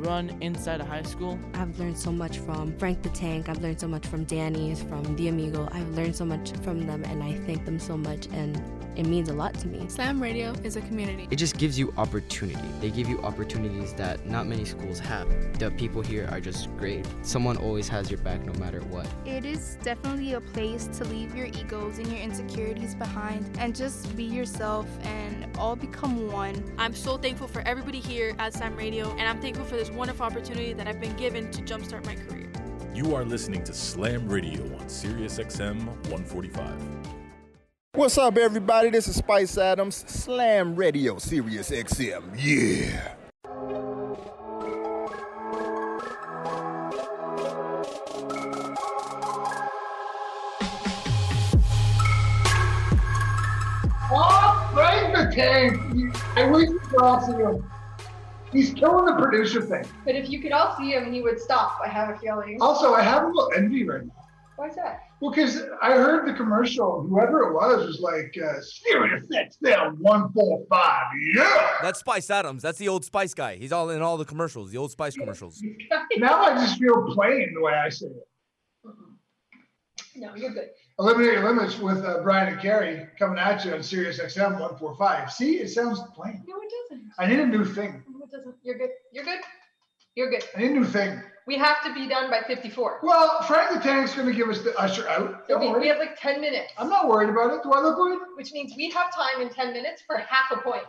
run inside a high school. I've learned so much from Frank the Tank. I've learned so much from Danny's, from The Amigo. I've learned so much from them, and I thank them so much, and it means a lot to me. Slam Radio is a community. It just gives you opportunity. They give you opportunities that not many schools have. The people here are just great. Someone always has your back no matter what. It is definitely a place to leave your egos and your insecurities behind and just be yourself and all become one. I'm so thankful for everybody here at Slam Radio, and I'm thankful for this wonderful opportunity that I've been given to jumpstart my career. You are listening to Slam Radio on Sirius XM 145. What's up, everybody? This is Spice Adams, Slam Radio, Sirius XM. Yeah. Oh, Frank the Tank! I wish you could all him. He's killing the producer thing. But if you could all see him, he would stop. I have a feeling. Also, I have a little envy right now. Why is that? Well, because I heard the commercial, whoever it was was like, uh, Sirius XM 145, yeah! That's Spice Adams. That's the old Spice guy. He's all in all the commercials, the old Spice commercials. now I just feel plain the way I say it. No, you're good. Eliminate Your Limits with uh, Brian and Carrie coming at you on Sirius XM 145. See, it sounds plain. No, it doesn't. I need a new thing. It doesn't. You're good. You're good. You're good. I need a new thing. We have to be done by 54. Well, Frank the Tank's going to give us the usher out. So Don't we, worry. we have like 10 minutes. I'm not worried about it. Do I look worried? Which means we have time in 10 minutes for half a point.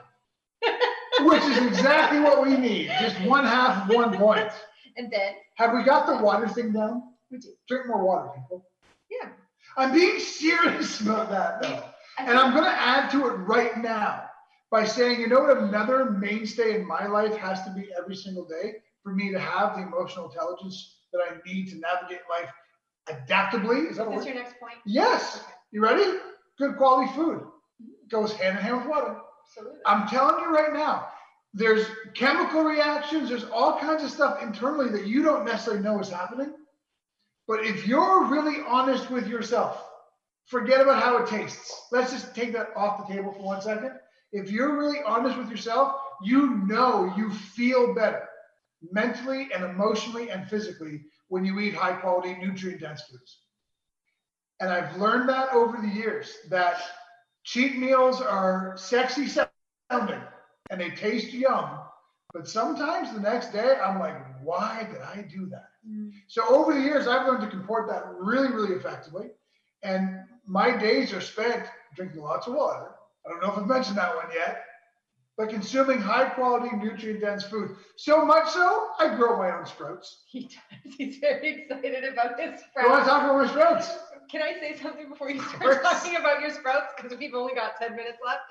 Which is exactly what we need. Just one half of one point. And then, Have we got the water thing down? We do. Drink more water, people. yeah. I'm being serious about that, though. And I'm going to add to it right now by saying, you know what another mainstay in my life has to be every single day for me to have the emotional intelligence that I need to navigate life adaptably? Is that a Is your next point? Yes. You ready? Good quality food goes hand in hand with water. Absolutely. I'm telling you right now, there's chemical reactions, there's all kinds of stuff internally that you don't necessarily know is happening. But if you're really honest with yourself, forget about how it tastes. Let's just take that off the table for one second. If you're really honest with yourself, you know you feel better mentally and emotionally and physically when you eat high quality, nutrient dense foods. And I've learned that over the years that cheat meals are sexy sounding and they taste yum. But sometimes the next day, I'm like, why did I do that? Mm. So over the years, I've learned to comport that really, really effectively. And my days are spent drinking lots of water. I don't know if I've mentioned that one yet, but consuming high quality, nutrient dense food. So much so, I grow my own sprouts. He does. He's very excited about his sprouts. You want to talk about my sprouts? Can I say something before you start talking about your sprouts? Because we've only got 10 minutes left.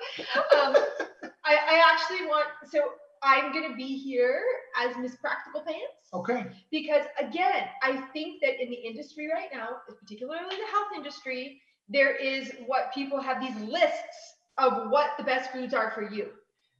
Um, I, I actually want, so I'm gonna be here as Miss Practical Pants. Okay. Because again, I think that in the industry right now, particularly the health industry, there is what people have these lists of what the best foods are for you.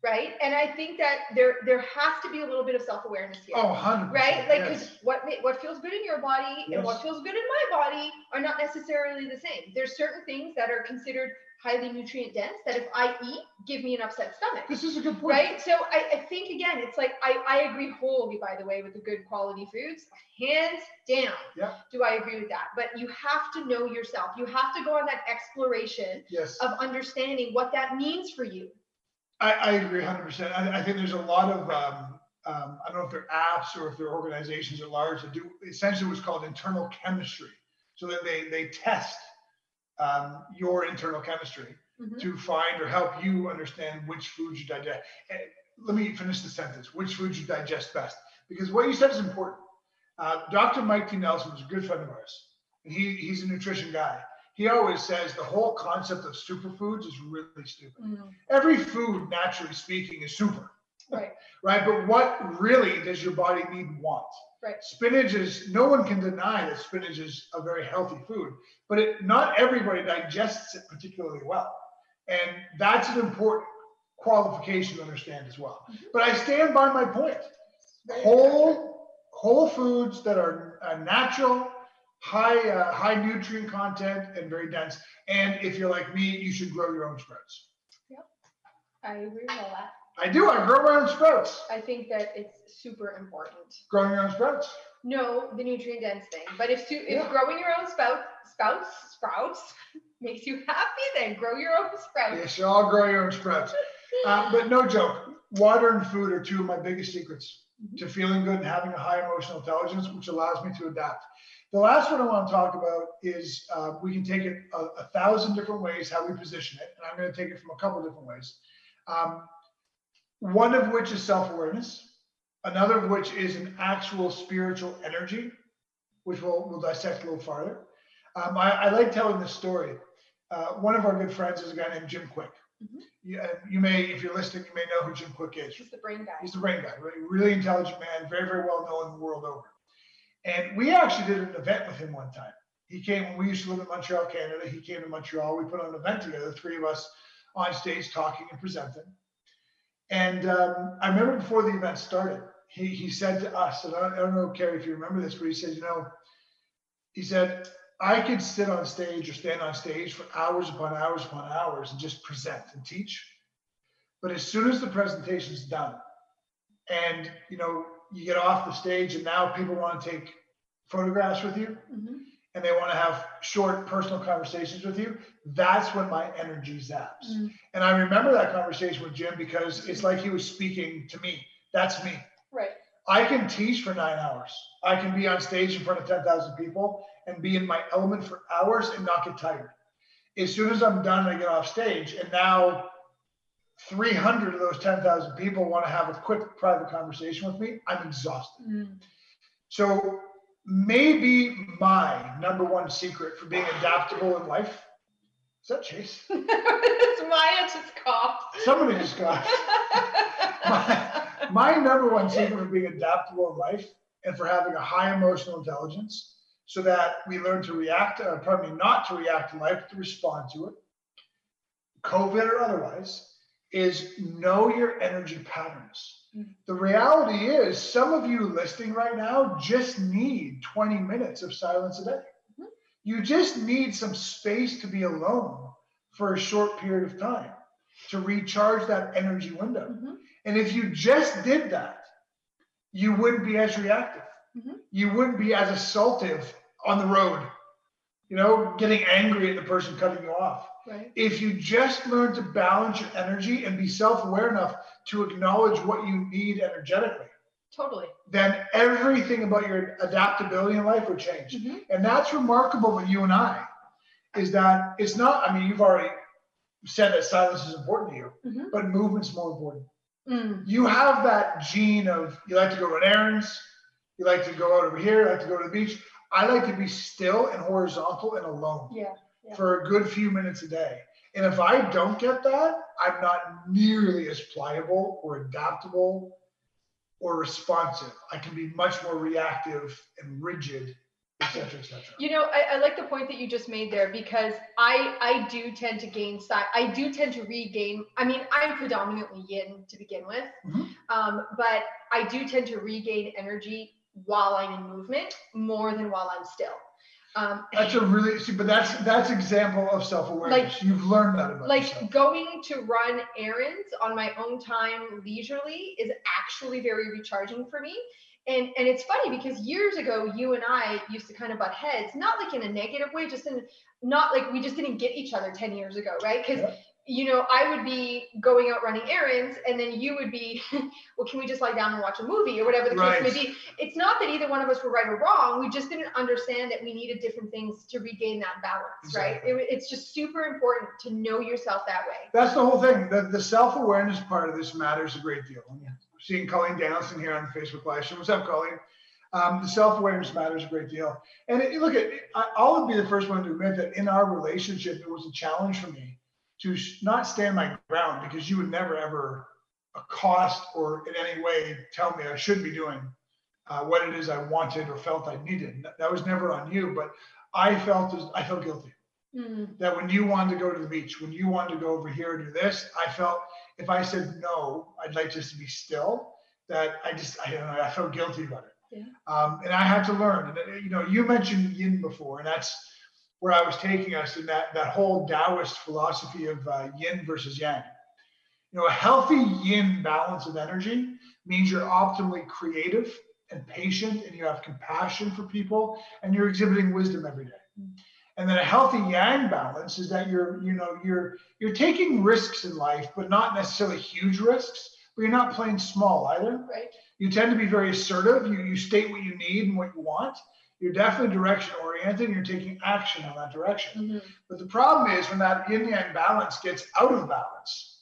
Right. And I think that there there has to be a little bit of self-awareness here. Oh, 100%, Right? Like yes. what what feels good in your body and what feels good in my body are not necessarily the same. There's certain things that are considered highly nutrient dense that if I eat, give me an upset stomach. This is a good point. Right? So I, I think again, it's like I, I agree wholly, by the way, with the good quality foods. Hands down. Yeah. Do I agree with that? But you have to know yourself. You have to go on that exploration Yes. of understanding what that means for you. I, I agree 100%. I, I think there's a lot of, um, um, I don't know if they're apps or if they're organizations at large that do essentially what's called internal chemistry. So that they, they test um, your internal chemistry Mhm. to find or help you understand which foods you digest. And let me finish the sentence which foods you digest best. Because what you said is important. Uh, Dr. Mike T. Nelson is a good friend of ours, and he, he's a nutrition guy. He always says the whole concept of superfoods is really stupid. Every food, naturally speaking, is super, Right. right? But what really does your body need and want? Right. Spinach is, no one can deny that spinach is a very healthy food, but it, not everybody digests it particularly well. And that's an important qualification to understand as well. But I stand by my point. Whole, whole foods that are uh, natural, high, uh, high nutrient content and very dense. And if you're like me, you should grow your own sprouts. Yep. I agree with all that. I do. I grow my own sprouts. I think that it's super important. Growing your own sprouts. No, the nutrient dense thing. But if if Yeah. growing your own spout spouts sprouts makes you happy, then grow your own sprouts. Yes, you all grow your own sprouts. Uh, but no joke, water and food are two of my biggest secrets to feeling good and having a high emotional intelligence, which allows me to adapt. The last one I want to talk about is uh, we can take it a, a thousand different ways how we position it, and I'm going to take it from a couple different ways. Um, one of which is self awareness, another of which is an actual spiritual energy, which we'll, we'll dissect a little farther. Um, I, I like telling this story. Uh, one of our good friends is a guy named Jim Kwik. You, uh, you may, if you're listening, you may know who Jim Kwik is. He's the brain guy. He's the brain guy, really, really intelligent man, very, very well known the world over. And we actually did an event with him one time. He came when we used to live in Montreal, Canada. He came to Montreal. We put on an event together, the three of us on stage talking and presenting. And um, I remember before the event started, he, he said to us, and I don't, I don't know, Carrie, if you remember this, but he said, you know, he said, I could sit on stage or stand on stage for hours upon hours upon hours and just present and teach. But as soon as the presentation's done, and you know, you get off the stage and now people want to take photographs with you and they want to have short personal conversations with you, that's when my energy zaps. Mm. And I remember that conversation with Jim because it's like he was speaking to me. That's me. Right. I can teach for nine hours. I can be on stage in front of 10,000 people and be in my element for hours and not get tired. As soon as I'm done, I get off stage, and now 300 of those 10,000 people want to have a quick private conversation with me. I'm exhausted. Mm. So maybe my number one secret for being adaptable in life is that Chase? it's Maya just coughed. Somebody just coughed. my, my number one secret for being adaptable in life and for having a high emotional intelligence so that we learn to react, uh, pardon me, not to react to life, but to respond to it, COVID or otherwise, is know your energy patterns. Mm-hmm. The reality is, some of you listening right now just need 20 minutes of silence a day. Mm-hmm. You just need some space to be alone for a short period of time to recharge that energy window. Mm-hmm. And if you just did that, you wouldn't be as reactive. You wouldn't be as assaultive on the road, you know, getting angry at the person cutting you off. Right. If you just learn to balance your energy and be self aware enough to acknowledge what you need energetically, Totally. then everything about your adaptability in life would change. And that's remarkable with you and I, is that it's not, I mean, you've already said that silence is important to you, but movement's more important. Mm. You have that gene of you like to go run errands, you like to go out over here, you like to go to the beach. I like to be still and horizontal and alone Yeah. yeah. for a good few minutes a day. And if I don't get that, I'm not nearly as pliable or adaptable or responsive. I can be much more reactive and rigid, et cetera, et cetera. You know, I, I like the point that you just made there because I I do tend to gain side. I do tend to regain. I mean, I'm predominantly yin to begin with, Mm-hmm. um, but I do tend to regain energy while I'm in movement more than while I'm still. Um, That's a really see, but that's that's example of self-awareness. Like- You've learned that about like yourself. going to run errands on my own time leisurely is actually very recharging for me and and it's funny because years ago you and i used to kind of butt heads not like in a negative way just in not like we just didn't get each other 10 years ago right because you know i would be going out running errands and then you would be well can we just lie down and watch a movie or whatever the Right. case may be it's not that either one of us were right or wrong we just didn't understand that we needed different things to regain that balance right it, it's just super important to know yourself that way That's the whole thing. The, the self-awareness part of this matters a great deal. I'm seeing Colleen Danielson here on Facebook Live. What's up, Colleen? Um, the self-awareness matters a great deal. And it, look at, I, I'll be the first one to admit that in our relationship, it was a challenge for me to not stand my ground because you would never ever accost or in any way tell me I should be doing uh, what it is I wanted or felt I needed. That- was never on you, but I felt as I felt guilty that when you wanted to go to the beach, when you wanted to go over here and do this, I felt if I said no, I'd like just to be still. That I just I don't know I felt guilty about it, Yeah. um, and I had to learn. And uh, you know, you mentioned yin before, and that's where I was taking us in that that whole Taoist philosophy of uh, yin versus yang. You know, a healthy yin balance of energy means you're optimally creative and patient, and you have compassion for people, and you're exhibiting wisdom every day. And then a healthy yang balance is that you're, you know, you're you're taking risks in life, but not necessarily huge risks. But you're not playing small either. Right. You tend to be very assertive. You you state what you need and what you want. You're definitely direction oriented. And you're taking action in that direction. Mm-hmm. But the problem is when that yin yang balance gets out of balance.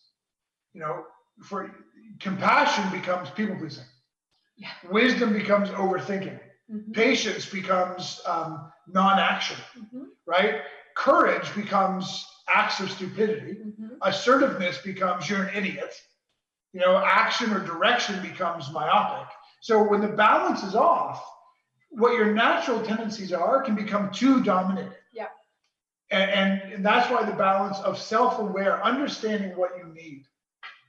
You know, for compassion becomes people pleasing. yeah. Wisdom becomes overthinking. Mm-hmm. Patience becomes um, non-action mm-hmm. right? Courage becomes acts of stupidity. Assertiveness becomes you're an idiot. You know, action or direction becomes myopic. So when the balance is off, what your natural tendencies are can become too dominant. Yeah. And, and, and that's why the balance of self-aware, understanding what you need,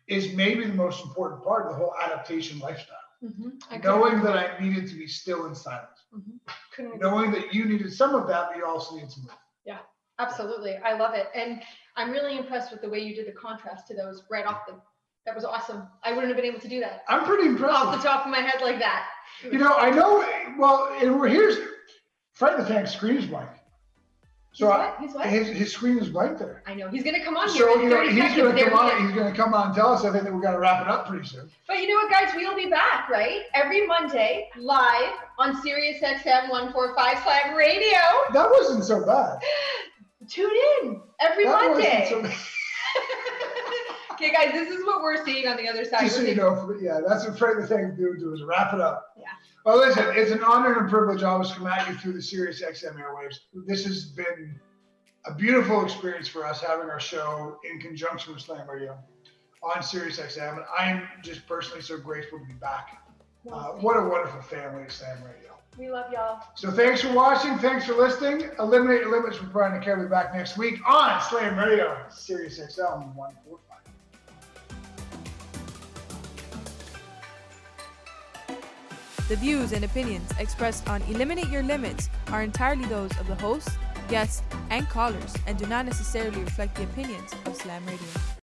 is maybe the most important part of the whole adaptation lifestyle. Mm-hmm. Couldn't Knowing that I needed to be still and silent. Mm-hmm. Couldn't Knowing that you needed some of that, but you also need some of it. Yeah, absolutely. I love it. And I'm really impressed with the way you did the contrast to those right off the, that was awesome. I wouldn't have been able to do that. I'm pretty impressed. Off the top of my head like that. You know, I know. Well, and we're here's Fred the Tank screams is blank. So what? He's what? his his screen is blank there. I know, he's gonna come on here So you know he's gonna come he on. is. He's gonna come on and tell us. I think that we're gonna wrap it up pretty soon. But you know what, guys? We'll be back, right? Every Monday, live on Sirius XM 145 Slam Radio. That wasn't so bad. Tune in every That wasn't Monday. okay, guys, this is what we're seeing on the other side. Just so you know, yeah, that's what Fred the Tank do do is wrap it up. Yeah. Well, listen, it's an honor and a privilege always to come at you through the Sirius XM airwaves. This has been a beautiful experience for us having our show in conjunction with Slam Radio on Sirius XM. And I'm just personally so grateful to be back. Uh, what a wonderful family at Slam Radio. We love y'all. So thanks for watching. Thanks for listening. Eliminate Your Limits with Brian and Carrie back next week on Slam Radio, Sirius XM 145. The views and opinions expressed on Eliminate Your Limits are entirely those of the hosts, guests, and callers and do not necessarily reflect the opinions of Slam Radio.